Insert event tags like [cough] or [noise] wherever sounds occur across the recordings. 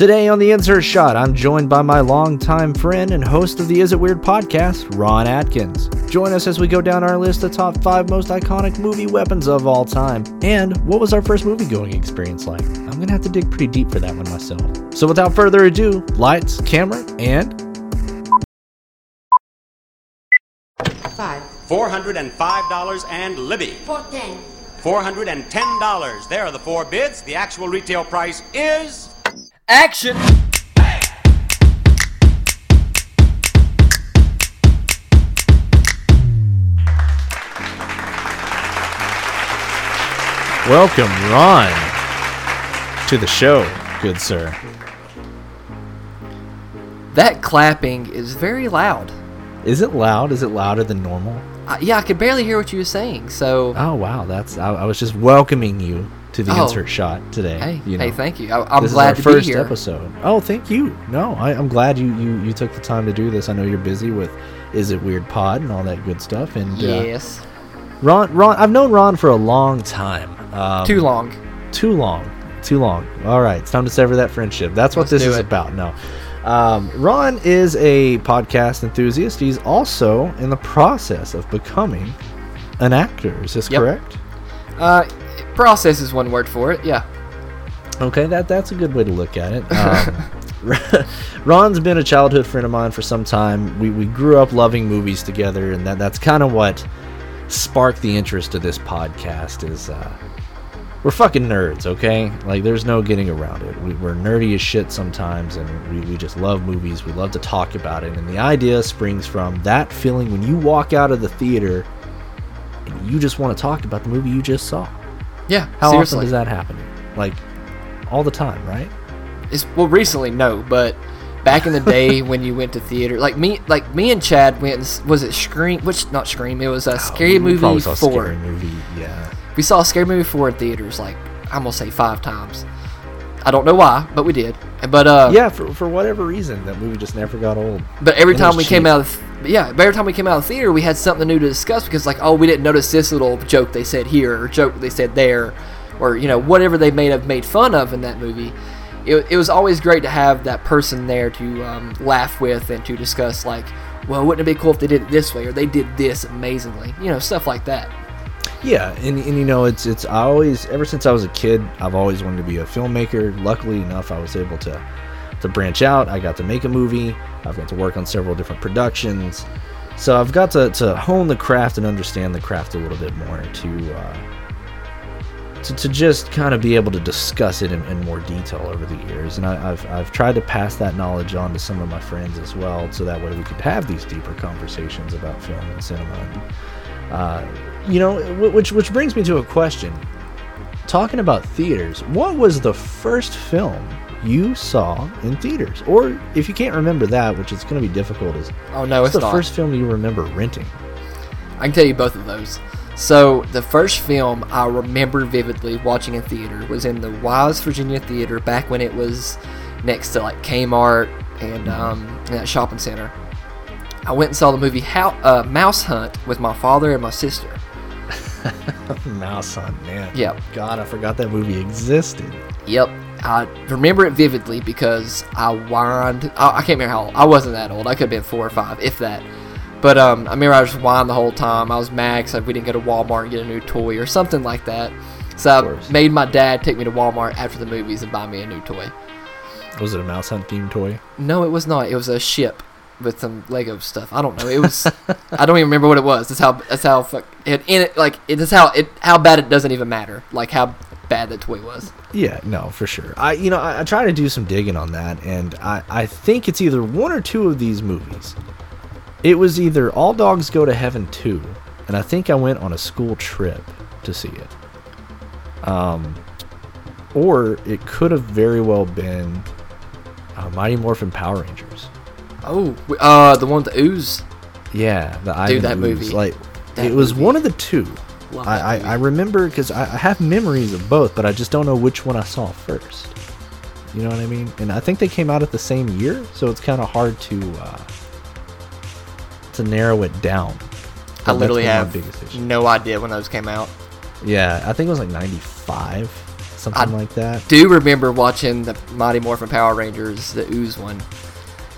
Today on the Insert Shot, I'm joined by my longtime friend and host of the Is It Weird podcast, Ron Atkins. Join us as we go down our list of top five most iconic movie weapons of all time. And what was our first movie going experience like? I'm going to have to dig pretty deep for that one myself. So without further ado, lights, camera, and Five. $405 and Libby. Four ten. $410. There are the four bids. The actual retail price is. Action! welcome, Ron, to the show, good sir. That clapping is very loud. Is it loud? Is it louder than normal? Uh, yeah, I could barely hear what you were saying. So, Oh wow, that's I, I was just welcoming you to the Oh. insert shot today. hey, you know. hey, thank you. I, I'm this glad is to our first be here. episode. Oh, thank you. No, I, I'm glad you, you you took the time to do this. I know you're busy with Is It Weird Pod and all that good stuff. And uh, Yes, Ron, Ron, I've known Ron for a long time. Um, too long. Too long. Too long. All right, it's time to sever that friendship. That's what Let's this is it. about. No. Um, Ron is a podcast enthusiast. He's also in the process of becoming an actor. Is this Yep. correct? Uh, process is one word for it. Yeah. Okay, that that's a good way to look at it. [laughs] Um, [laughs] Ron's been a childhood friend of mine for some time. We, we grew up loving movies together, and that that's kind of what sparked the interest of this podcast. Is uh, we're fucking nerds, okay? Like, there's no getting around it. We, we're nerdy as shit sometimes, and we, we just love movies. We love to talk about it, and the idea springs from that feeling when you walk out of the theater and you just want to talk about the movie you just saw. Yeah. How seriously. often does that happen? Like, all the time, right? It's, well, recently, no, but back in the day [laughs] when you went to theater, like me, like me and Chad went. and Was it Scream? Which not Scream? It was a Scary We Movie Four. Scary movie, yeah. We saw Scary Movie Four in theaters. Like I'm gonna say five times. I don't know why, but we did. But uh, Yeah, for, for whatever reason, that movie just never got old. But every And time we came out of th- yeah, but every time we came out of the theater, we had something new to discuss because like, oh, we didn't notice this little joke they said here or joke they said there, or you know whatever they may have made fun of in that movie. It, it was always great to have that person there to um, laugh with and to discuss like, well, wouldn't it be cool if they did it this way or they did this amazingly, you know, stuff like that. Yeah, and, and you know, it's it's I always ever since I was a kid, I've always wanted to be a filmmaker. Luckily enough, I was able to to branch out. I got to make a movie. I've got to work on several different productions. So I've got to, to hone the craft and understand the craft a little bit more to uh, to, to just kind of be able to discuss it in, in more detail over the years. And I, I've, I've tried to pass that knowledge on to some of my friends as well, so that way we could have these deeper conversations about film and cinema. And, uh, you know, which which brings me to a question. Talking about theaters, what was the first film you saw in theaters? Or if you can't remember that, which is going to be difficult, is Oh no, it's the not. first film you remember renting? I can tell you both of those. So the first film I remember vividly watching in theater was in the Wise, Virginia Theater back when it was next to like Kmart and um, in that shopping center. I went and saw the movie How, uh, Mouse Hunt with my father and my sister. [laughs] Mouse Hunt, man. Yep. God, I forgot that movie existed. Yep. I remember it vividly because I whined. I, I can't remember how old. I wasn't that old. I could have been four or five, if that. But um, I remember I just whined the whole time. I was mad 'cause we didn't go to Walmart and get a new toy or something like that. So I made my dad take me to Walmart after the movies and buy me a new toy. Was it a Mouse Hunt themed toy? No, it was not. It was a ship with some Lego stuff. I don't know. It was. I don't even remember what it was. That's how. That's how. Fuck. It, in it, like it is how it how bad it doesn't even matter. Like how bad that toy was. Yeah, no, for sure. I, you know, I, I try to do some digging on that, and I, I think it's either one or two of these movies. It was either All Dogs Go to Heaven 2, and I think I went on a school trip to see it. Um, or it could have very well been uh, Mighty Morphin Power Rangers. Oh, uh, the one with the ooze. Yeah, the Dude, that Ooze. movie- Like, that it was movie. one of the two. Love I, I. I remember because I, I have memories of both, but I just don't know which one I saw first. You know what I mean? And I think they came out at the same year, so it's kind of hard to uh, to narrow it down. I But that's literally one of my have no idea when those came out. Yeah, I think it was like '95, something I like that. Do remember watching the Mighty Morphin Power Rangers, the Ooze one,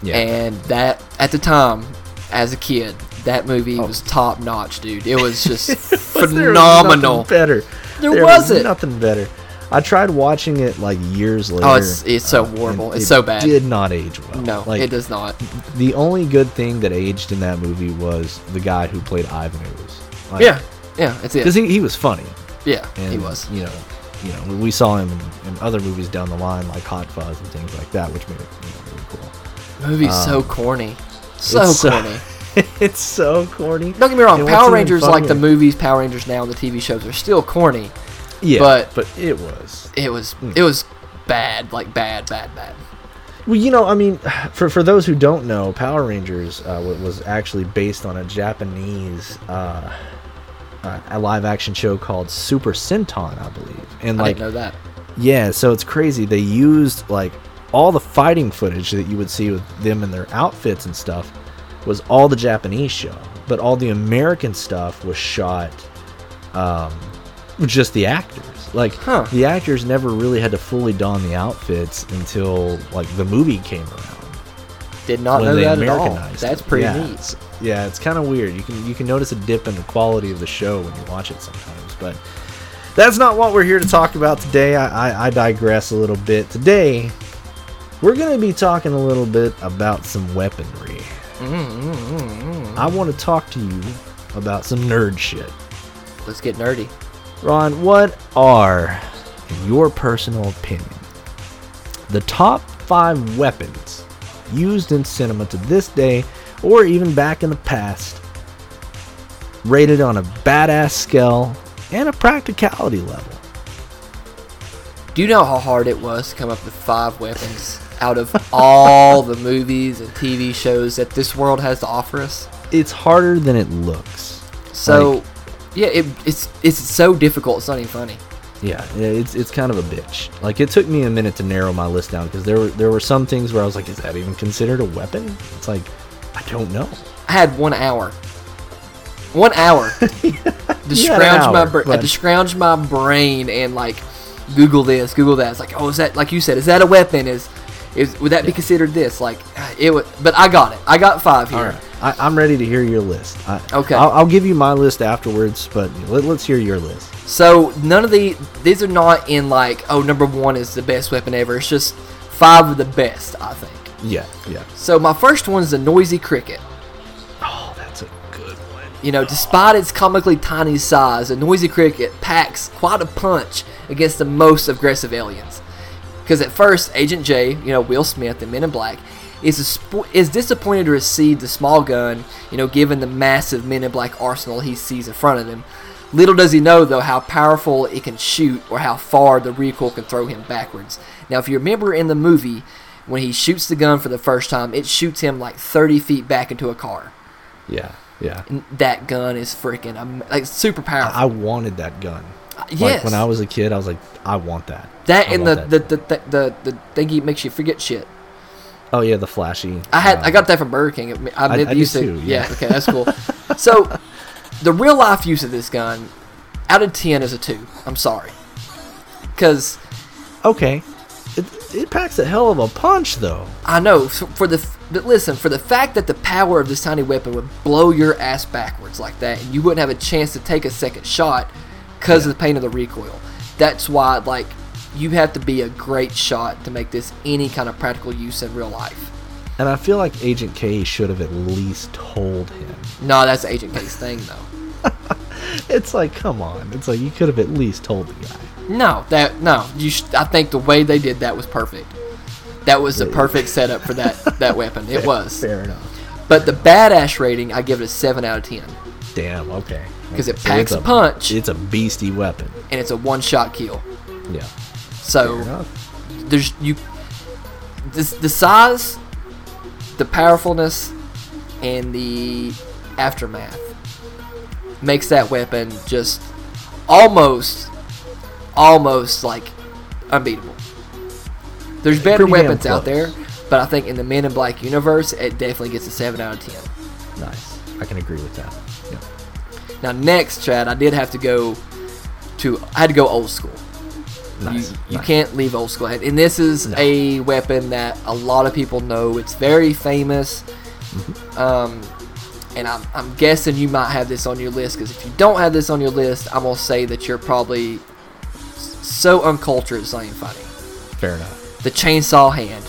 Yeah, and that at the time, as a kid, that movie Oh. was top notch, dude. It was just [laughs] Was there was phenomenal. nothing better. There wasn't. nothing better. I tried watching it like years oh, later. Oh, it's- it's so uh, and horrible. It's it so bad. Did not age well. No, like it does not. the only good thing that aged in that movie was the guy who played Ivan Ooze. Like, Yeah, yeah, it's because he, he was funny. Yeah, And, he was. You know, you know, we saw him in, in other movies down the line, like Hot Fuzz and things like that, which made it you know, really cool. The movie's so um, corny, so It's so- corny. [laughs] it's so corny. Don't get me wrong. And Power Rangers, like the movies, Power Rangers now, the TV shows are still corny. Yeah, but- but it was. It was, Hmm. it was bad, like bad, bad, bad. Well, you know, I mean, [sighs] for for those who don't know, Power Rangers uh, was actually based on a Japanese uh, uh, a live action show called Super Sentai, I believe. And I like, didn't know that. yeah, so it's crazy. They used like all the fighting footage that you would see with them in their outfits and stuff was all the Japanese show, but all the American stuff was shot um, with just the actors. Like Huh. the actors never really had to fully don the outfits until like the movie came around Did not know that at all. That's pretty yeah, neat. It's, yeah, it's kind of weird. You can you can notice a dip in the quality of the show when you watch it sometimes, but that's not what we're here to talk about today. I, I, I digress a little bit. Today, we're going to be talking a little bit about some weaponry. Mm, I want to talk to you about some nerd shit. Let's get nerdy. Ron, what are, in your personal opinion, the top five weapons used in cinema to this day, or even back in the past, rated on a badass scale and a practicality level? Do you know how hard it was to come up with five weapons out of all the movies and TV shows that this world has to offer us? It's harder than it looks. So, Like- yeah, it, it's it's so difficult. It's not even funny. Yeah, it's it's kind of a bitch. Like it took me a minute to narrow my list down because there were there were some things where I was like, is that even considered a weapon? It's like, I don't know. I had one hour. One hour [laughs] to scrounge my hour, br- I had but- to scrounge my brain and like Google this, Google that. It's like, oh, is that like you said? Is that a weapon? Is is would that be considered this? Like it would, but I got it. I got five here. All right, I, I'm ready to hear your list. I, Okay. I'll, I'll give you my list afterwards, but let, let's hear your list. So none of the these are not in like oh number one is the best weapon ever. It's just five of the best, I think. Yeah, yeah. So my first one is the noisy cricket. Oh, that's a good one. You know, despite its comically tiny size, a noisy cricket packs quite a punch against the most aggressive aliens. Because at first, Agent J, you know, Will Smith, the Men in Black, is a is disappointed to receive the small gun, you know, given the massive Men in Black arsenal he sees in front of him. Little does he know, though, how powerful it can shoot or how far the recoil can throw him backwards. Now, if you remember in the movie, when he shoots the gun for the first time, it shoots him like 30 feet back into a car. Yeah, yeah. And that gun is freaking like super powerful. I wanted that gun. Yes. Like when I was a kid, I was like, I want that. that I and the want the, the, the the the thingy makes you forget shit. Oh yeah, the flashy. I had uh, I got that from Burger King. I, I- I to use did too, Yeah. yeah. Okay, that's cool. [laughs] so, the real life use of this gun, out of ten, is a two. I'm sorry, because Okay. It, it packs a hell of a punch, though. I know f- for the but listen for the fact that the power of this tiny weapon would blow your ass backwards like that, and you wouldn't have a chance to take a second shot because of the pain of the recoil. That's why like you have to be a great shot to make this any kind of practical use in real life. And I feel like Agent K should have at least told him. No, that's Agent K's thing though. [laughs] It's like, come on. It's like you could have at least told the guy. No, that no. You sh- I think the way they did that was perfect. That was the perfect setup for that that [laughs] weapon. It was. Fair enough. But the badass rating, I give it a seven out of ten Damn. Okay. 'Cause it packs it's a punch. It's a beastie weapon. and it's a one shot kill. Yeah. So there's you this the size, the powerfulness, and the aftermath makes that weapon just almost almost like unbeatable. There's better Pretty weapons out there, but I think in the Men in Black universe, it definitely gets a seven out of ten. Nice. I can agree with that. Now next, Chad, I did have to go to I had to go old school. Nice, You, you nice. can't leave old school. And this is No. a weapon that a lot of people know. It's very famous. Mm-hmm. Um, and I'm, I'm guessing you might have this on your list because if you don't have this on your list, I'm gonna say that you're probably so uncultured. Not even funny. Fair enough. The chainsaw hand.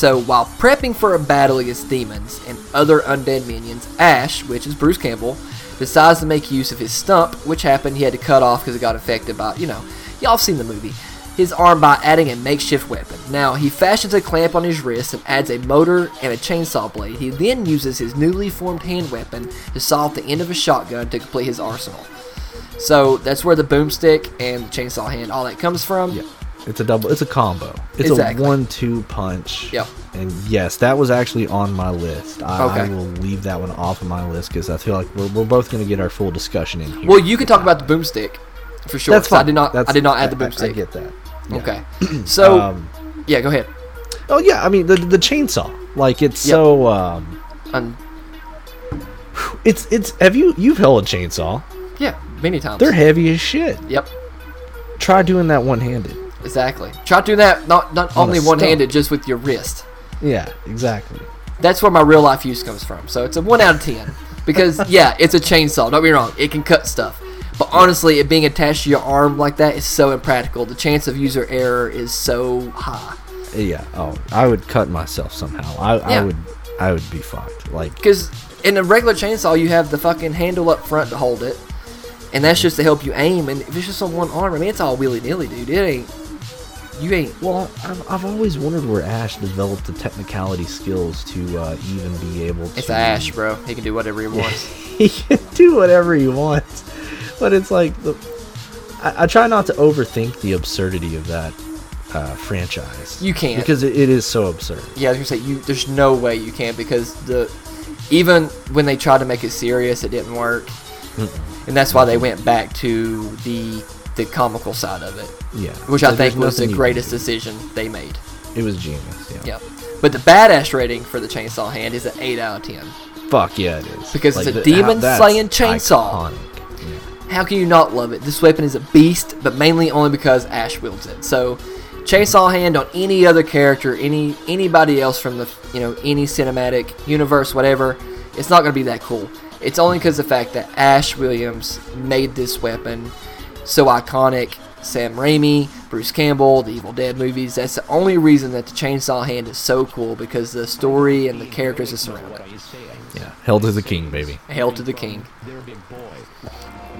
So while prepping for a battle against demons and other undead minions, Ash, which is Bruce Campbell, decides to make use of his stump, which happened he had to cut off because it got affected by, you know, y'all seen the movie, his arm by adding a makeshift weapon. Now, he fashions a clamp on his wrist and adds a motor and a chainsaw blade. He then uses his newly formed hand weapon to saw off the end of a shotgun to complete his arsenal. So that's where the boomstick and the chainsaw hand, all that comes from. It's a double. It's a combo. It's Exactly. a one-two punch. Yep. And yes, that was actually on my list. I, I will leave that one off of my list because I feel like we're, we're both going to get our full discussion in here. Well, you can talk about the boomstick for sure. That's 'cause I did not. That's- I did not add the I- I- boomstick. I, get that. Yeah. Okay. [clears throat] So Um, yeah, go ahead. oh yeah, I mean the the chainsaw. Like it's Yep. so. Um, it's it's. Have you you've held a chainsaw? yeah, many times. They're heavy as shit. Yep, Try doing that one-handed. Exactly. Try doing that not not On only stump. one-handed, just with your wrist. Yeah, exactly. That's where my real life use comes from. So it's a one out of ten. Because [laughs] yeah, it's a chainsaw. Don't be wrong. It can cut stuff. But honestly, it being attached to your arm like that is so impractical. The chance of user error is so high. Yeah. Oh, I would cut myself somehow. I, Yeah. I would. I would be fucked. Like Because in a regular chainsaw, you have the fucking handle up front to hold it, and that's just to help you aim. And if it's just on one arm, I mean, it's all willy nilly, dude. It ain't. You ain't. Well, I've, I've always wondered where Ash developed the technicality skills to uh, even be able to. It's Ash, bro. He can do whatever he [laughs] wants. he can do whatever he wants, but it's like the. I, I try not to overthink the absurdity of that uh, franchise. You can't. because it, it is so absurd. Yeah, I was gonna say you. There's no way you can because the even when they tried to make it serious, it didn't work, and that's why they went back to the the comical side of it, Yeah, which I think was the nothing you can greatest decision they made. It was genius. Yeah. Yep. But the badass rating for the chainsaw hand is an eight out of ten. Fuck yeah, it is. Because it's a demon slaying chainsaw. Yeah. How can you not love it? This weapon is a beast, but mainly only because Ash wields it. So, chainsaw hand on any other character, any anybody else from the you know any cinematic universe, whatever, it's not gonna be that cool. It's only because the fact that Ash Williams made this weapon so iconic. Sam Raimi, Bruce Campbell, the Evil Dead movies. That's the only reason that the chainsaw hand is so cool because the story and the characters that surround it. Yeah. Hell to the king, baby. Hail to the king.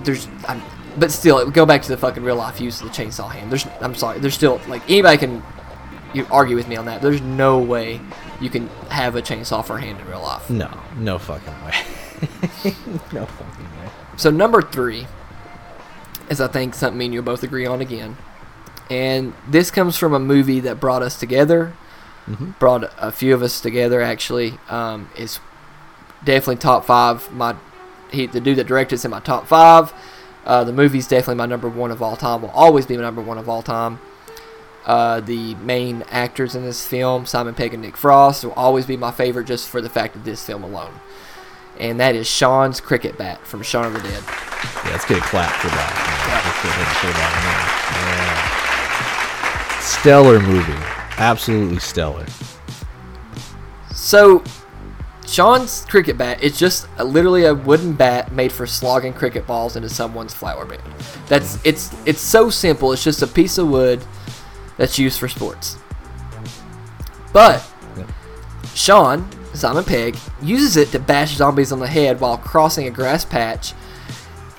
There's, I'm, but still, go back to the fucking real life use of the chainsaw hand. There's, I'm sorry, there's still like anybody can, you argue with me on that. There's no way you can have a chainsaw for a hand in real life. No, no fucking way. [laughs] no fucking way. So number three is I think something me and you both agree on again, and this comes from a movie that brought us together. Brought a few of us together actually. Um, it's definitely top five. My he the dude that directed it's in my top five. Uh, the movie's definitely my number one of all time. Will always be my number one of all time. Uh, the main actors in this film, Simon Pegg and Nick Frost, will always be my favorite just for the fact of this film alone. And that is Shaun's cricket bat from Shaun of the Dead. Yeah, let's get a clap for that. Yeah, let's go ahead and show that. Yeah. Stellar movie. Absolutely stellar. So, Shaun's cricket bat is just a, literally a wooden bat made for slogging cricket balls into someone's flower bed. That's it's it's so simple. It's just a piece of wood that's used for sports. But. Shaun Simon Pegg uses it to bash zombies on the head while crossing a grass patch.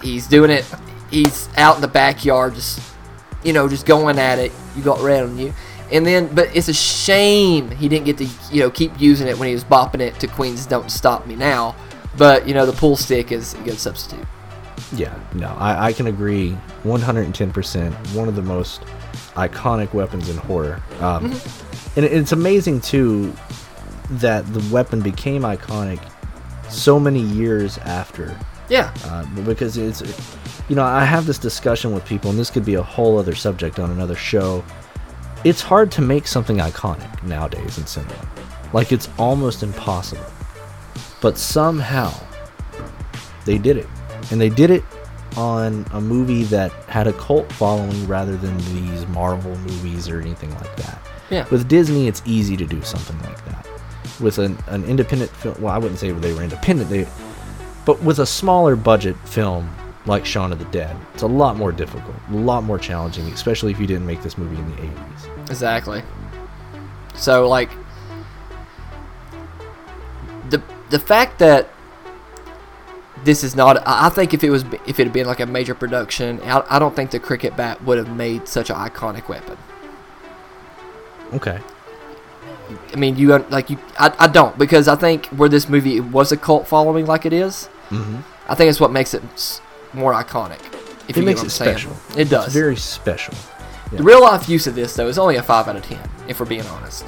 He's doing it. He's out in the backyard, just you know, just going at it. You got red on you. And then, but it's a shame he didn't get to, you know, keep using it when he was bopping it to Queen's "Don't Stop Me Now." But you know, the pool stick is a good substitute. Yeah, no, I, I can agree 110%. One of the most iconic weapons in horror. Um, And it's amazing, too, that the weapon became iconic so many years after. Yeah, Uh, because it's, you know, I have this discussion with people, and this could be a whole other subject on another show. It's hard to make something iconic nowadays in cinema. Like, it's almost impossible. But somehow, they did it. And they did it on a movie that had a cult following rather than these Marvel movies or anything like that. Yeah. With Disney, it's easy to do something like that. With an, an independent film, well, I wouldn't say they were independent, they, but with a smaller budget film like Shaun of the Dead, it's a lot more difficult, a lot more challenging, especially if you didn't make this movie in the 80s. Exactly. So like the the fact that this is not I think if it was if it had been like a major production, I, I don't think the cricket bat would have made such an iconic weapon. Okay. I mean, you like you I, I don't because I think where this movie was a cult following like it is, Mm-hmm. I think it's what makes it more iconic. If It you makes it saying. special. It does. It's very special. The real life use of this though is only a five out of ten, if we're being honest,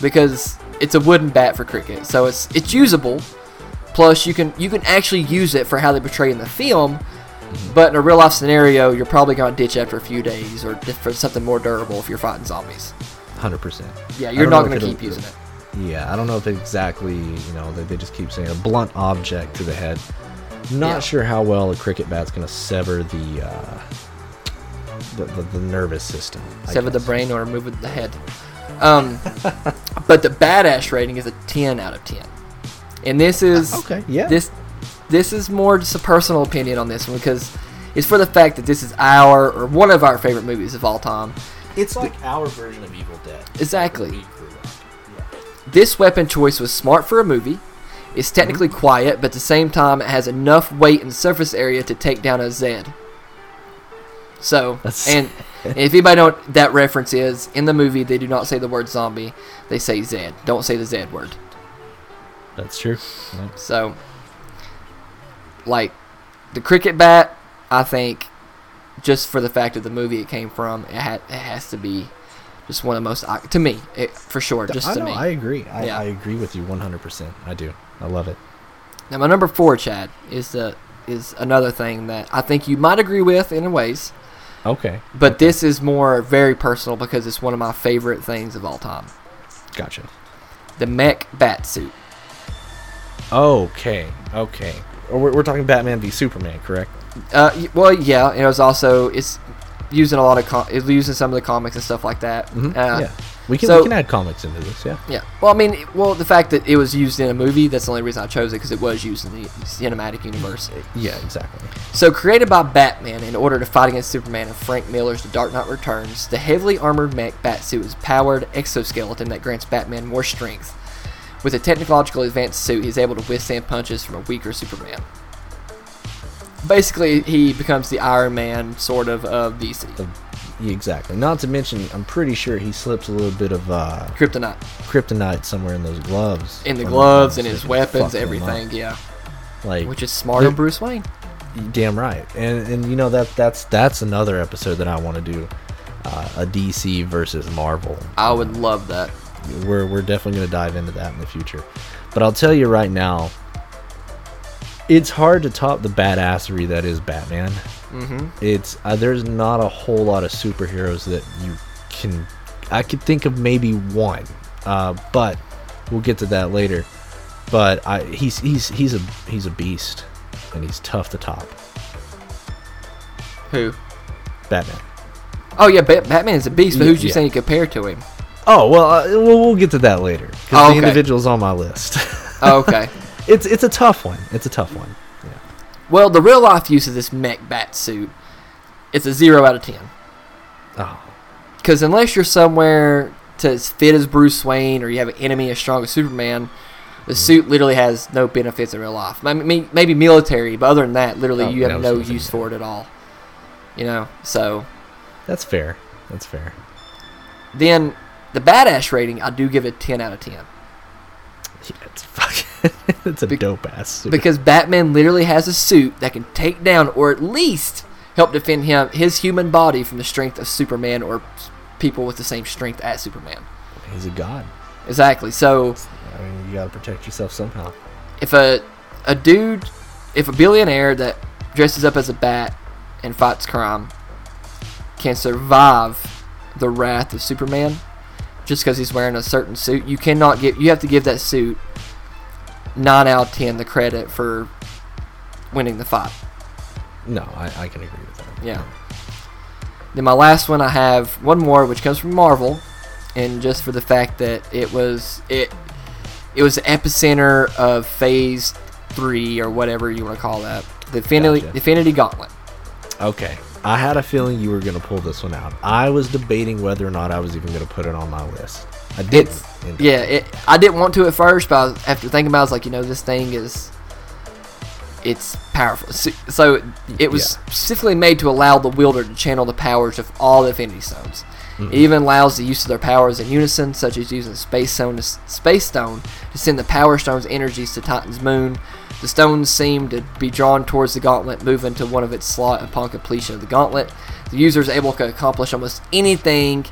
because it's a wooden bat for cricket, so it's it's usable. Plus, you can you can actually use it for how they portray in the film, but in a real life scenario, you're probably gonna ditch after a few days or for something more durable if you're fighting zombies. 100%. Yeah, you're don't gonna keep using it. Yeah, I don't know if exactly, you know, they, they just keep saying a blunt object to the head. Not Yeah. sure how well a cricket bat's going to sever the, uh, the, the the nervous system. I Sever the brain or remove the head. Um, [laughs] but the badass rating is a ten out of ten, and this is Okay, yeah. this this is more just a personal opinion on this one because it's for the fact that this is our or one of our favorite movies of all time. It's like our version of Evil Dead. Exactly. This weapon choice was smart for a movie. It's technically mm-hmm. quiet, but at the same time, it has enough weight and surface area to take down a Zed. So, That's- and [laughs] if anybody know what that reference is, in the movie, they do not say the word zombie, they say Zed. Don't say the Zed word. That's true. Yeah. So, like, the cricket bat, I think, just for the fact of the movie it came from, it, ha- it has to be just one of the most, to me, it, for sure, just I to know, me. I agree. I, Yeah. I agree with you 100%. I do. I love it. Now, my number four, Chad, is the is another thing that I think you might agree with in ways, Okay. but this is more very personal because it's one of my favorite things of all time. Gotcha. The mech bat suit. Okay. Okay. We're, we're talking Batman v Superman, correct? Uh, well, yeah, it was also it's using a lot of com- it's using some of the comics and stuff like that. Mhm, Uh, yeah. We can, so- we can add comics into this, yeah. Yeah. Well, I mean, well, the fact that it was used in a movie, that's the only reason I chose it because it was used in the cinematic universe. Yeah, exactly. So, created by Batman in order to fight against Superman in Frank Miller's The Dark Knight Returns, the heavily armored mech batsuit is powered exoskeleton that grants Batman more strength. With a technologically advanced suit, he's able to withstand punches from a weaker Superman. Basically, he becomes the Iron Man, sort of, of DC. Exactly. Not to mention, I'm pretty sure he slips a little bit of uh, Kryptonite. kryptonite somewhere in those gloves. In the gloves, and so his weapons, everything, yeah. Like, Which is smart the- on Bruce Wayne. damn right. And and you know that that's that's another episode that I want to do, uh, a DC versus Marvel. I would love that. we're we're definitely going to dive into that in the future. But I'll tell you right now, it's hard to top the badassery that is Batman. hmm It's uh, there's not a whole lot of superheroes that you can. I could think of maybe one, uh, but we'll get to that later. But I, he's he's he's a he's a beast, and he's tough to top. Who? Batman. Oh yeah, Bat- Batman is a beast, but Yeah, who's you yeah. saying you compare to him? Oh well, uh, we'll, we'll get to that later because Oh, the individual's on my list. [laughs] Oh, okay. It's it's a tough one. It's a tough one. Yeah. well, the real life use of this mech bat suit, it's a zero out of ten. Oh, Because unless you're somewhere to as fit as Bruce Wayne or you have an enemy as strong as Superman, Mm. the suit literally has no benefits in real life. I mean, maybe military, but other than that, literally Oh, you have no use for it at all. You know, so that's fair. That's fair. then the badass rating, I do give it ten out of ten. Yeah, it's [laughs] fucking. [laughs] it's a Be- dope ass suit. because Batman literally has a suit that can take down or at least help defend him his human body from the strength of Superman or people with the same strength as Superman. he's a god. Exactly. So I mean, you gotta protect yourself somehow. if a a dude, if a billionaire that dresses up as a bat and fights crime can survive the wrath of Superman just because he's wearing a certain suit, you cannot get You have to give that suit nine out of ten the credit for winning the fight. No, I, I can agree with that. Yeah. Then my last one, I have one more, which comes from Marvel, and just for the fact that it was it, it was the epicenter of Phase Three or whatever you want to call that, the Infinity Gotcha. Infinity Gauntlet. Okay. I had a feeling you were going to pull this one out. I was debating whether or not I was even going to put it on my list. I didn't. It's end up. yeah, it, I didn't want to at first, but was, after thinking about, it, I was like, you know, this thing is it's powerful. So, so it was Yeah. specifically made to allow the wielder to channel the powers of all the Infinity Stones. Mm-hmm. It even allows the use of their powers in unison, such as using Space Stone to, Space Stone to send the Power Stone's energies to Titan's moon. The stones seem to be drawn towards the gauntlet, moving to one of its slot upon completion of the gauntlet. The user is able to accomplish almost anything,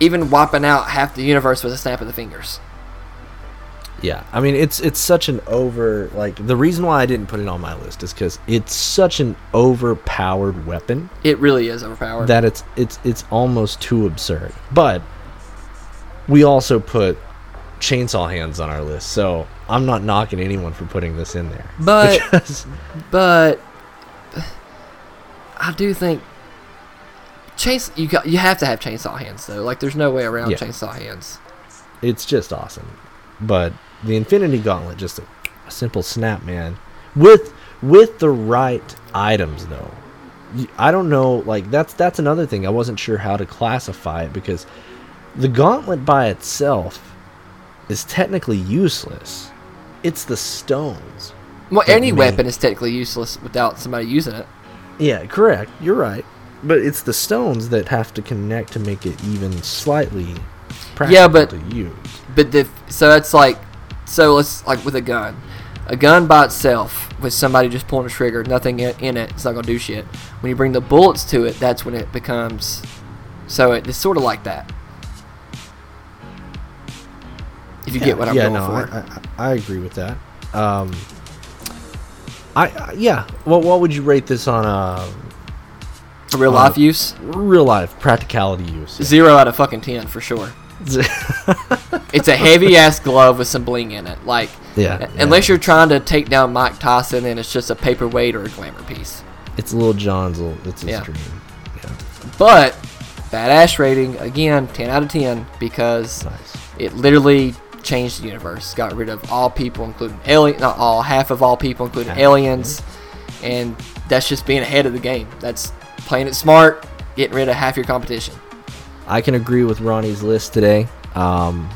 even wiping out half the universe with a snap of the fingers. Yeah, I mean it's it's such an over like the reason why I didn't put it on my list is because it's such an overpowered weapon It really is overpowered. that it's it's it's almost too absurd. But we also put chainsaw hands on our list, so I'm not knocking anyone for putting this in there. But- [laughs] Because- but I do think chains you got you have to have chainsaw hands though. Like there's no way around Yeah. chainsaw hands. it's just awesome. But the Infinity Gauntlet, just a, a simple snap, man. With with the right items, though. I don't know. Like that's that's another thing. I wasn't sure how to classify it because the gauntlet by itself is technically useless. It's the stones. Well, any weapon is technically useless without somebody using it. Yeah, correct. You're right. But it's the stones that have to connect to make it even slightly practical Yeah, but- to use. But the so that's like so let's like with a gun. A gun by itself, with somebody just pulling a trigger, nothing in it, it's not gonna do shit. When you bring the bullets to it, that's when it becomes. So it, it's sort of like that. If you get what I'm yeah, going no, for. I, I, I agree with that. Um, I, I yeah. Well, what would you rate this on uh, For real uh, life use, real life practicality use? zero out of fucking ten for sure. [laughs] It's a heavy ass glove with some bling in it. Like, Yeah, yeah. unless you're trying to take down Mike Tyson and it's just a paperweight or a glamour piece. it's a little John's. It's his Yeah. dream. Yeah, But badass rating again, ten out of ten because nice. it literally changed the universe. Got rid of all people, including alien, not all, half of all people, including Half, aliens, and that's just being ahead of the game. That's playing it smart, getting rid of half your competition. I can agree with Ronnie's list today. Um,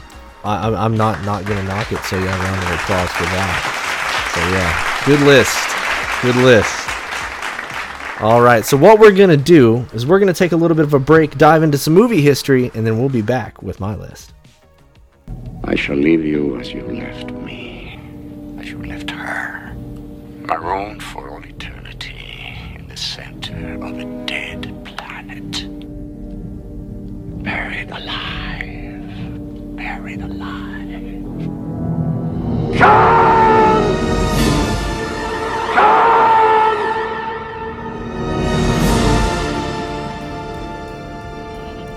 I, I'm- I'm not not gonna knock it. So yeah, round of applause for that. So yeah, good list, good list. All right, so what we're gonna do is we're gonna take a little bit of a break, dive into some movie history, and then we'll be back with my list. I shall leave you as you left me, as you left her, marooned for all eternity in the center of a dead planet. Buried alive, buried alive.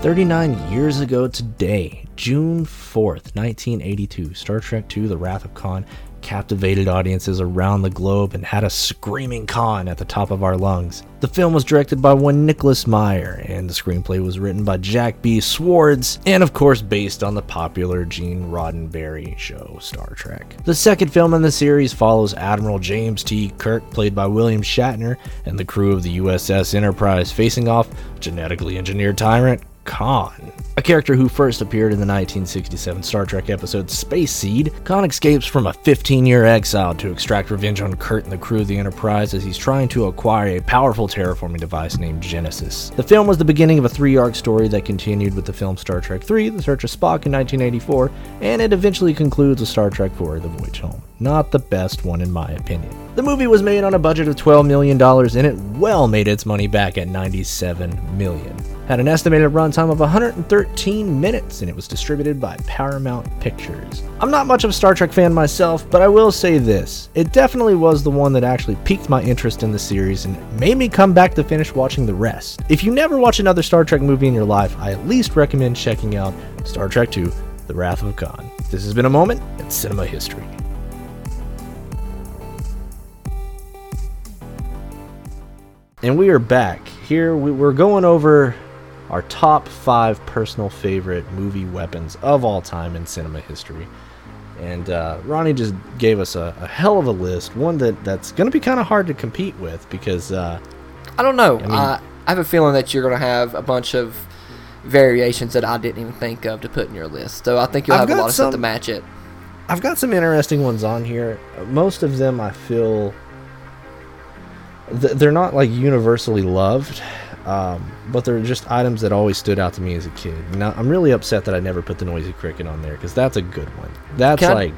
39 years ago today, June 4th, 1982, Star Trek II The Wrath of Khan captivated audiences around the globe and had a screaming Khan at the top of our lungs. The film was directed by one Nicholas Meyer, and the screenplay was written by Jack B. Sowards, and of course based on the popular Gene Roddenberry show Star Trek. The second film in the series follows Admiral James T. Kirk, played by William Shatner, and the crew of the USS Enterprise facing off genetically engineered tyrant Khan. A character who first appeared in the 1967 Star Trek episode Space Seed, Khan escapes from a 15 year exile to extract revenge on Kirk and the crew of the Enterprise as he's trying to acquire a powerful terraforming device named Genesis. The film was the beginning of a three arc story that continued with the film Star Trek III The Search of Spock in 1984, and it eventually concludes with Star Trek IV The Voyage Home. Not the best one, in my opinion. The movie was made on a budget of $12 million, and it well made its money back at $97 million. Had an estimated runtime of 113 minutes, and it was distributed by Paramount Pictures. I'm not much of a Star Trek fan myself, but I will say this. It definitely was the one that actually piqued my interest in the series and made me come back to finish watching the rest. If you never watch another Star Trek movie in your life, I at least recommend checking out Star Trek II The Wrath of Khan. This has been a moment in cinema history. and we are back. Here we, we're going over our top five personal favorite movie weapons of all time in cinema history. And uh, Ronnie just gave us a, a hell of a list, one that, that's going to be kind of hard to compete with because uh, I don't know. I, mean- I have a feeling that you're going to have a bunch of variations that I didn't even think of to put in your list. So I think you'll have a lot of stuff to match it. I've got some interesting ones on here. Most of them I feel th- they're not like universally loved, um, but they're just items that always stood out to me as a kid. Now I'm really upset that I never put the noisy cricket on there because that's a good one. That's Can I- like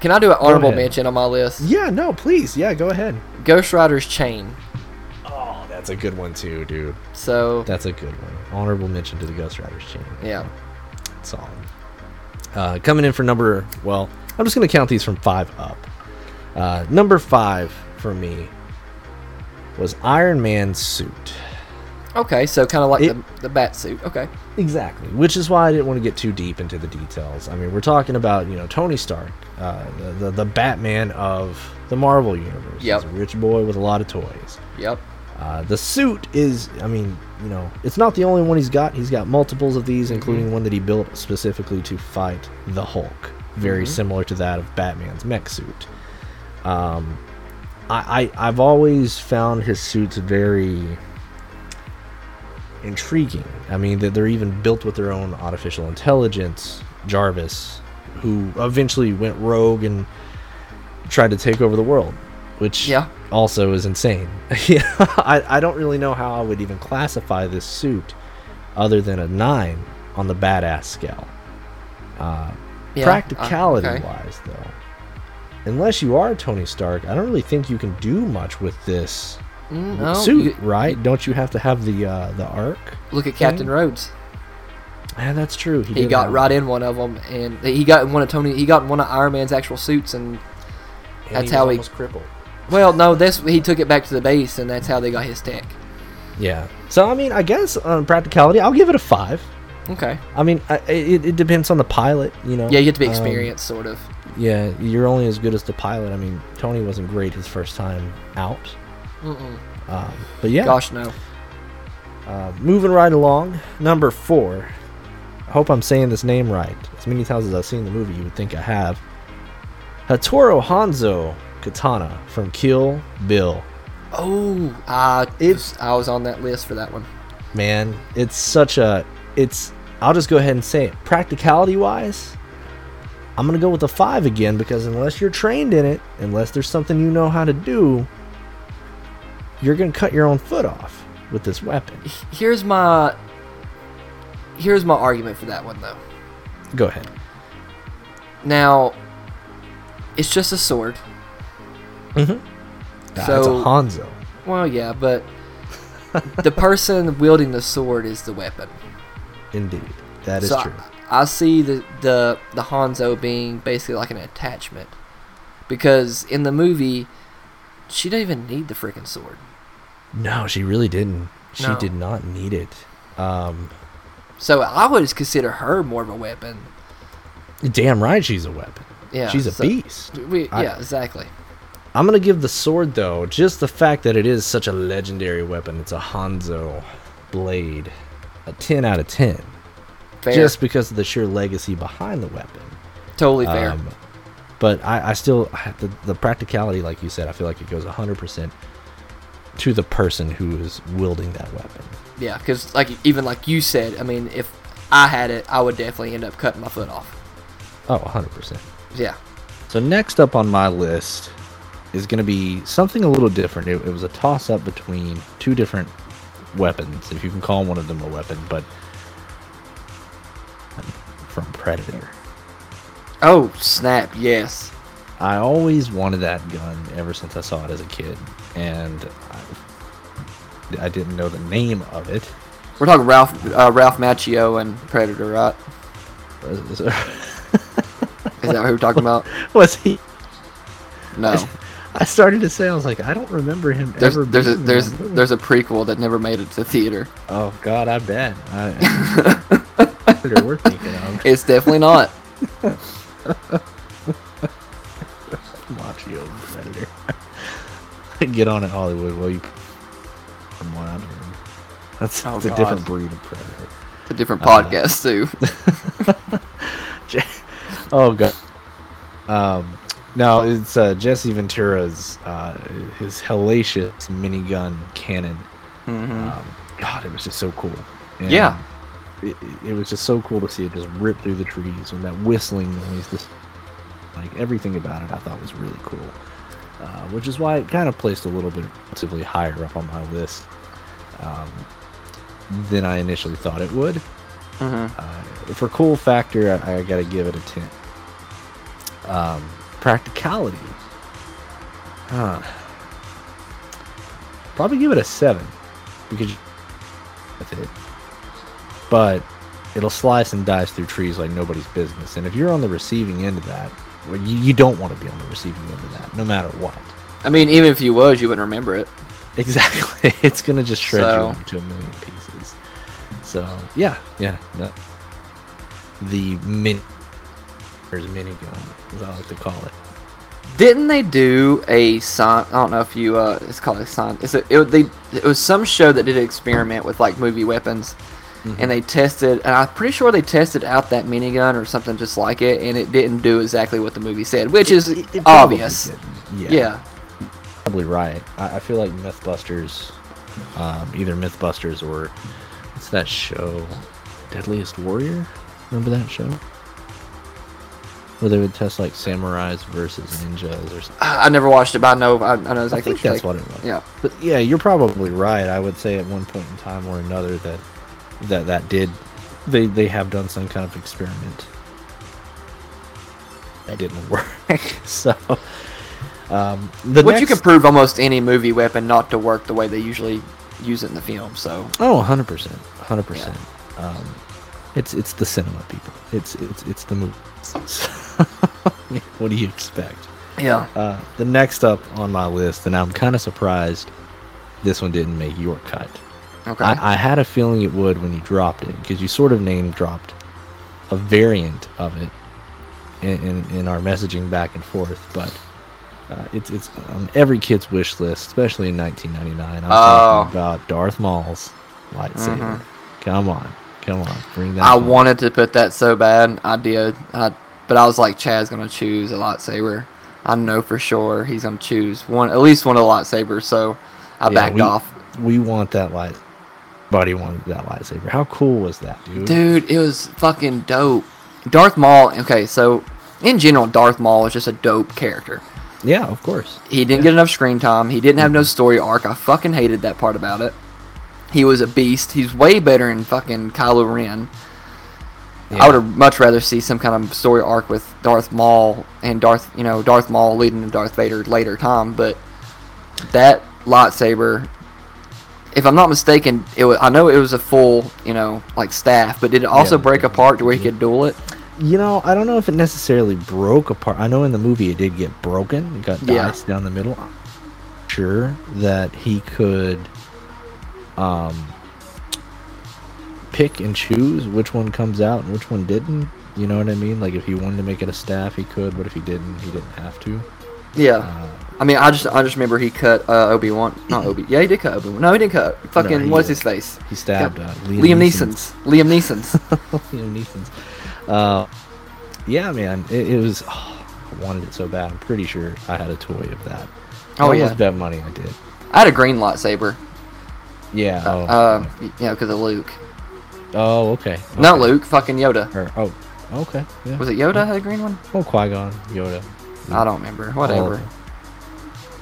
Can I do an honorable mention on my list? yeah, no, please, yeah, go ahead. Ghost Rider's chain. Oh, that's a good one too, dude. So That's a good one. Honorable mention to the Ghost Riders chain. yeah, Solid. Uh, coming in for number, well, I'm just going to count these from five up. Uh, number five for me was Iron Man's suit. okay. So kind of like It- the the bat suit. Okay, Exactly. Which is why I didn't want to get too deep into the details. I mean, we're talking about, you know, Tony Stark, uh, the, the, the Batman of the Marvel Universe. Yep. He's a rich boy with a lot of toys. yep. Uh, the suit is, I mean, you know, it's not the only one he's got. He's got multiples of these, including one that he built specifically to fight the Hulk, very similar to that of Batman's mech suit. Um, I, I I've always found his suits very intriguing. I mean, that they're even built with their own artificial intelligence. Jarvis, who eventually went rogue and tried to take over the world, which Yeah. also is insane. yeah, [laughs] I, I don't really know how I would even classify this suit other than a nine on the badass scale. Uh, Yeah, practicality uh, okay. wise, though, unless you are Tony Stark, I don't really think you can do much with this Mm, no, suit, you- right? Don't you have to have the uh, the arc? Look at Captain? Rhodes. Yeah, that's true. He did got right in one of them, and he got in one of Tony. He got in one of Iron Man's actual suits, and and that's was how he- was crippled. well, no, this he took it back to the base, and that's how they got his tech. Yeah. So I mean, I guess on practicality, I'll give it a five. Okay. I mean, I, it, it depends on the pilot, you know. Yeah, you have to be Um, experienced, sort of. Yeah, you're only as good as the pilot. I mean, Tony wasn't great his first time out. Um, but yeah, Gosh, no. uh, moving right along. Number four. I hope I'm saying this name right. As many times as I've seen the movie, you would think I have. Hatoro Hanzo Katana from Kill Bill. Oh, I It's- I was on that list for that one. man it's such a it's i'll just go ahead and say it practicality wise i'm gonna go with a five again because unless you're trained in it unless there's something you know how to do you're gonna cut your own foot off with this weapon Here's my here's my argument for that one though. go ahead Now, it's just a sword. Ah, it's a hanzo Well, yeah, but the person wielding the sword is the weapon. indeed that is so true I, I see the, the the Hanzo being basically like an attachment, because in the movie, she didn't even need the freaking sword. no she really didn't she No. did not need it um So I would consider her more of a weapon. damn right she's a weapon Yeah, she's a so- beast We, I- yeah, exactly. I'm gonna give the sword though, just the fact that it is such a legendary weapon. It's a Hanzo blade, a 10 out of 10, Fair. just because of the sheer legacy behind the weapon. totally fair. Um, but I, I still the the practicality, like you said, I feel like it goes 100 percent to the person who is wielding that weapon. yeah, because like even like you said, I mean, if I had it, I would definitely end up cutting my foot off. Oh, 100 percent. Yeah. So next up on my list is going to be something a little different. It, it was a toss up between two different weapons, if you can call one of them a weapon, but Predator. Oh snap! Yes. I always wanted that gun ever since I saw it as a kid, and I, I didn't know the name of it. We're talking Ralph uh, Ralph Macchio and Predator, right? [laughs] Is that what we're talking about? [laughs] Was he? No. I started to say, I was like, I don't remember him There's ever. there's a, there's in that movie. there's a prequel that never made it to theater. Oh God, I bet. I, [laughs] we're thinking of. [laughs] It's definitely not. Macchio Predator. [laughs] Get on it, Hollywood, will you? That's, Oh, that's a different breed of predator. It's A different podcast too. [laughs] Oh god. Um, no, it's uh, Jesse Ventura's uh, his hellacious minigun cannon. Um, God, it was just so cool. And Yeah. It, it was just so cool to see it just rip through the trees and that whistling noise. This, like everything about it, I thought was really cool. Uh, which is why it kind of placed a little bit relatively higher up on my list um, than I initially thought it would. Uh, for cool factor, I, I got to give it a 10. Um, practicality. Huh. Probably give it a 7 because with it. But it'll slice and dice through trees like nobody's business. And if you're on the receiving end of that, well, you, you don't want to be on the receiving end of that, no matter what. I mean, even if you was, you wouldn't remember it. Exactly. [laughs] It's gonna just shred So- you into a million pieces. So yeah, yeah. That, the min there's minigun, as I like to call it. Didn't they do a sign? I don't know if you. Uh, it's called a sign. It's a, it, they, it was some show that did an experiment with like movie weapons, Mm-hmm. and they tested. And I'm pretty sure they tested out that minigun or something just like it, and it didn't do exactly what the movie said, which is It- it obvious. Yeah, Yeah. probably right. I, I feel like MythBusters, um, either MythBusters or what's that show, Deadliest Warrior? Remember that show? Where they would test like samurais versus ninjas or something. I I never watched it, but I know. I, I know I think you're that's like- what it was. Yeah. But yeah, you're probably right. I would say at one point in time or another that that that did they they have done some kind of experiment that didn't [laughs] work. so um the Which you can prove almost any movie weapon not to work the way they usually use it in the film. So Oh, 100%. 100%. Um it's it's the cinema people. It's it's it's the movie. [laughs] what do you expect? yeah. Uh, the next up on my list, and I'm kind of surprised this one didn't make your cut. Okay. I, I had a feeling it would when you dropped it because you sort of name dropped a variant of it in, in, in our messaging back and forth, but uh, it's it's on every kid's wish list, especially in 1999. I'm Oh. talking about Darth Maul's lightsaber. Come on, come on, bring that. I home. wanted to put that so bad. I did. I, but I was like, Chad's gonna choose a lightsaber. I know for sure he's gonna choose one, at least one of the lightsabers. So I Yeah, backed we, off. We want that light. Buddy wanted that lightsaber. How cool was that, dude? Dude, it was fucking dope. Darth Maul. Okay, so in general, Darth Maul is just a dope character. Yeah, of course. He didn't get enough screen time. He didn't have no mm-hmm. story arc. I fucking hated that part about it. He was a beast. He's way better than fucking Kylo Ren. I would have much rather see some kind of story arc with Darth Maul and Darth, you know, Darth Maul leading to Darth Vader later time. But that lightsaber, if I'm not mistaken, it was, I know it was a full, you know, like staff, but did it also Yeah. break apart to where he could duel it? You know, I don't know if it necessarily broke apart. I know in the movie it did get broken. It got Yeah. diced down the middle. I'm sure that he could um pick and choose which one comes out and which one didn't. You know what I mean? Like if he wanted to make it a staff, he could, but if he didn't, he didn't have to. Yeah. Uh, I mean, I just I just remember he cut uh, Obi Wan, not Obi. Yeah, he did cut Obi Wan. No, he didn't cut. Fucking he what's his face? he stabbed uh, Liam Neeson's. Liam Neeson's. Liam [laughs] Neeson's. Uh, yeah, man, it, it was. Oh, I wanted it so bad. I'm pretty sure I had a toy of that. Oh, yeah. bet money I did. I had a green lightsaber. Yeah. Oh, Uh, you know, because of Luke. oh okay. Not. Luke. Fucking Yoda. Or, oh, okay. Yeah. Was it Yoda had a green one? Oh, Qui Gon, Yoda. I don't remember. Whatever. them.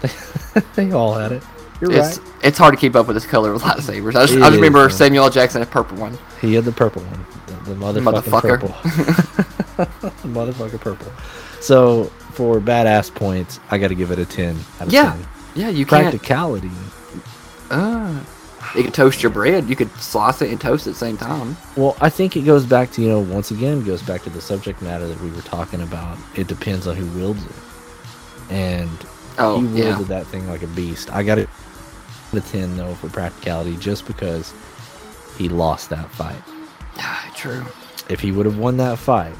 [laughs] they all had it. You're It's right. it's hard to keep up with this color of lightsabers. I just, I just remember. Samuel L. Jackson, a purple one. He had the purple one. The, the motherfucking Motherfucker. purple. [laughs] the motherfucker purple. So for badass points, I got to give it a ten out of Yeah. ten. Yeah, you can't. Practicality. Uh, you could toast your bread. You could slice it and toast at the same time. Well, I think it goes back to you know once again goes back to the subject matter that we were talking about. It depends on who wields it, and Oh, he yeah. wielded that thing like a beast. I got it a ten though for practicality, just because he lost that fight. Ah, True. If he would have won that fight,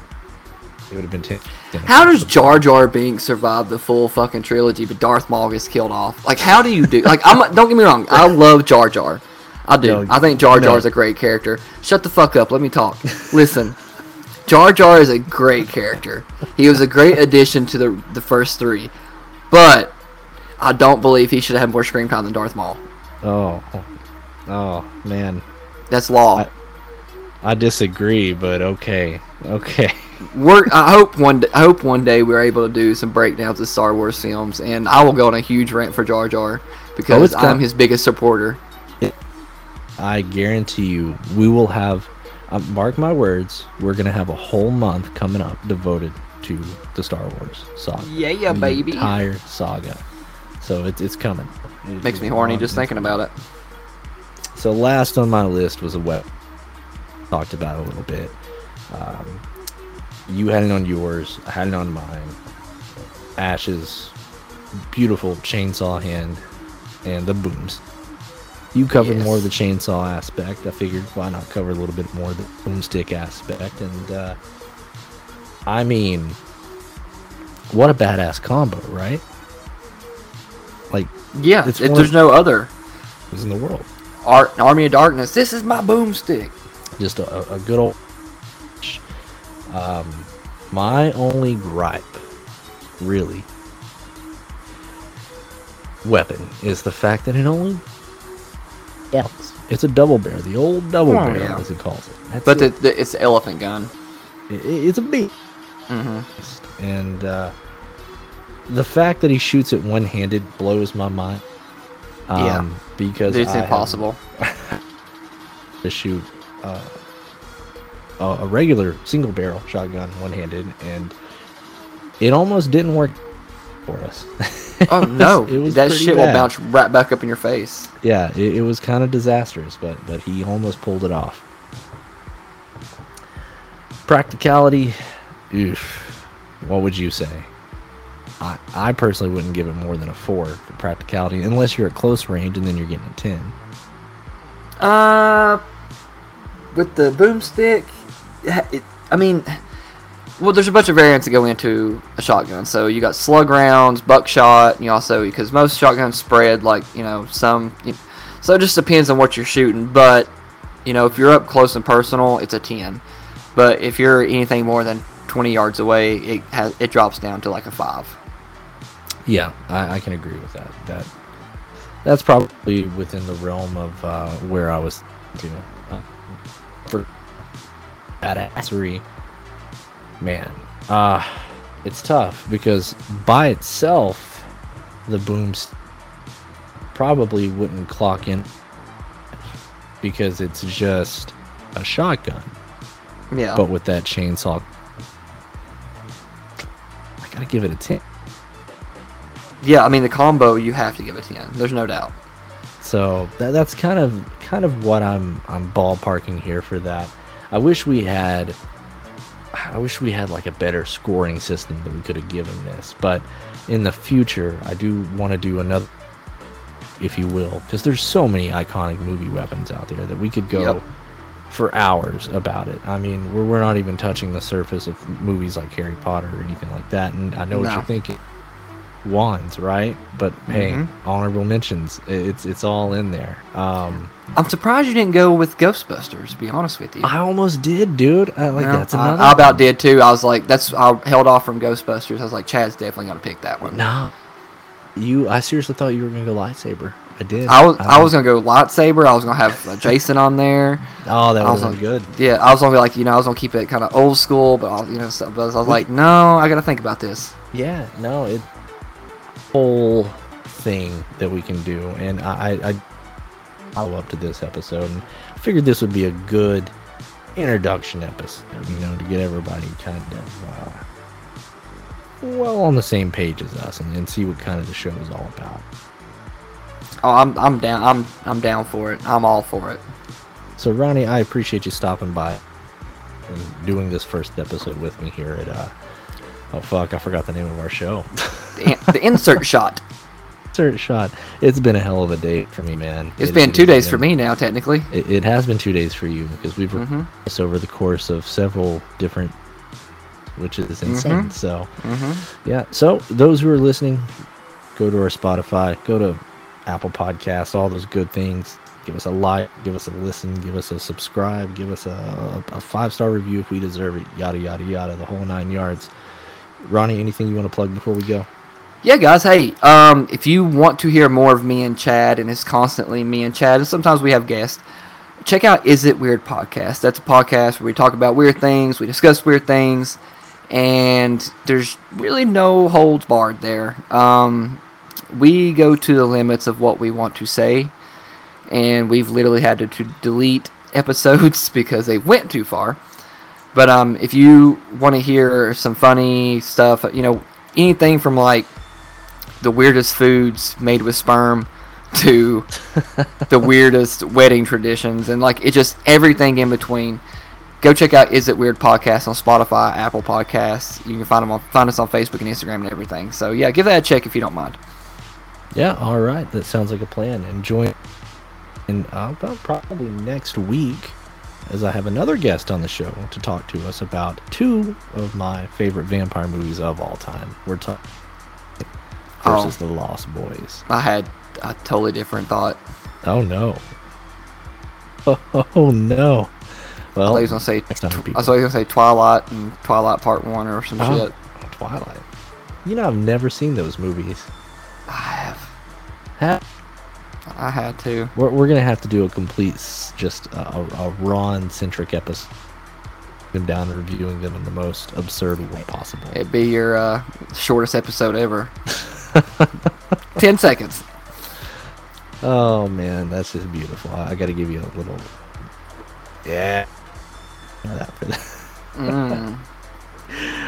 it would have been ten. How does Jar Jar Binks survive the full fucking trilogy, but Darth Maul gets killed off? Like, how do you do? Like, I'm don't get me wrong, I love Jar Jar. I do. No, I think Jar Jar no. is a great character. Shut the fuck up. Let me talk. Listen, Jar Jar is a great character. He was a great addition to the the first three, but I don't believe he should have had more screen time than Darth Maul. Oh, oh man, That's law. I- I disagree, but okay, okay. [laughs] We're, I hope one. Day, I hope one day we're able to do some breakdowns of Star Wars films, and I will go on a huge rant for Jar Jar because Oh, I'm his biggest supporter. I guarantee you, we will have. Uh, mark my words, we're gonna have a whole month coming up devoted to the Star Wars saga. Yeah, yeah, The baby. Entire saga. So it's it's coming. It- Makes me horny just thinking about it. So last on my list was a web. Talked about a little bit. Um, you had it on yours. I had it on mine. Ash's beautiful chainsaw hand and the booms. You covered Yes. more of the chainsaw aspect. I figured why not cover a little bit more of the boomstick aspect. And uh, I mean, what a badass combo, right? Like, Yeah, It's it- there's no other. is in the world. Ar- Army of Darkness. This is my boomstick. just a, a good old um my only gripe really weapon is the fact that it only it's a double bear the old double Oh, bear yeah. as he calls it That's But it. the, it's the elephant gun. I- I- it's a beast and uh the fact that he shoots it one-handed blows my mind um, Yeah. because It's I impossible. [laughs] to shoot uh, a, a regular single barrel shotgun one handed, and it almost didn't work for us. Oh [laughs] no, it was that shit will bounce right back up in your face. Yeah, it, it was kind of disastrous, but but he almost pulled it off. Practicality, oof, what would you say? I, I personally wouldn't give it more than a four for practicality, unless you're at close range and then you're getting a ten. Uh, with the boomstick, it, I mean, well, there's a bunch of variants that go into a shotgun. So you got slug rounds, buckshot, and you also because most shotguns spread like you know some. You, so it just depends on what you're shooting. But you know if you're up close and personal, it's a ten. But if you're anything more than 20 yards away, it has it drops down to like a five. Yeah, I, I can agree with that. That that's probably within the realm of uh, where I was, you know, uh, for badassery. Man, uh, it's tough because by itself, the booms probably wouldn't clock in because it's just a shotgun. Yeah. But with that chainsaw, gotta give it a ten. yeah, I mean the combo you have to give a 10. There's no doubt. So that, that's kind of kind of what I'm I'm ballparking here for that. I wish we had I wish we had like a better scoring system that we could have given this. But in the future, I do want to do another if you will, because there's so many iconic movie weapons out there that we could go Yep. For hours about it. I mean, we're, we're not even touching the surface of movies like Harry Potter or anything like that. And I know what you're thinking wands, right? But hey, Mhm. honorable mentions. It's it's all in there. Um, I'm surprised you didn't go with Ghostbusters. To be honest with you, I almost did, dude. I, like No, that's I- another. I, about did too. I was like, that's I held off from Ghostbusters. I was like, Chad's definitely gonna pick that one. No, you. I seriously thought you were gonna go lightsaber. I did. I was I Um, was gonna go lightsaber. I was gonna have uh, Jason on there. Oh, that was good. Yeah, I was gonna be like, you know, I was gonna keep it kind of old school, but I, you know, so, but I was like, no, I gotta think about this. Yeah, no, it whole thing that we can do, and I, I, I follow up to this episode, and I figured this would be a good introduction episode, you know, to get everybody kind of uh, well on the same page as us, and, and see what kind of the show is all about. Oh, I'm I'm down. I'm I'm down for it. I'm all for it. So, Ronnie, I appreciate you stopping by and doing this first episode with me here at. Uh, oh fuck, I forgot the name of our show. The, the insert [laughs] shot. Insert shot. It's been a hell of a day for me, man. It's It- been two has days for me now, technically. It, it has been two days for you because we've Mhm. recorded this over the course of several different, which is insane. Mhm. So, Mm-hmm. yeah. So those who are listening, go to our Spotify, go to Apple Podcasts, all those good things. give us a like, give us a listen, give us a subscribe, give us a, a five star review if we deserve it. Yada yada yada, the whole nine yards. Ronnie, anything you want to plug before we go? Yeah, guys. Hey, um, if you want to hear more of me and Chad, and it's constantly me and Chad, and sometimes we have guests, check out Is It Weird podcast. That's a podcast where we talk about weird things, we discuss weird things, and there's really no holds barred there. Um, we go to the limits of what we want to say, and we've literally had to, to delete episodes [laughs] because they went too far. But um, if you want to hear some funny stuff, you know, anything from like the weirdest foods made with sperm [laughs] to the [laughs] weirdest wedding traditions and like it just everything in between. Go check out Is It Weird podcast on Spotify, Apple Podcasts. You can find them on find us on Facebook and Instagram and everything. So yeah, give that a check if you don't mind. Yeah, all right. That sounds like a plan. Enjoy. And uh, about probably next week, as I have another guest on the show to talk to us about two of my favorite vampire movies of all time. We're talking versus the Lost Boys. I had a totally different thought. Oh no. [laughs] Oh, no. Well, he was gonna say tw- I was gonna say Twilight and Twilight Part One or some Oh, shit. Twilight. You know, I've never seen those movies. I have. Ha- I had to. We're, we're gonna have to do a complete, just a, a, a Ron-centric episode. Them down and reviewing them in the most absurd way possible. It'd be your uh, shortest episode ever. [laughs] Ten seconds. Oh man, that's just beautiful. I, I got to give you a little. Yeah. That for that. Mm.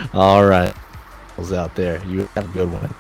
[laughs] All right. Was out there. You have a good one.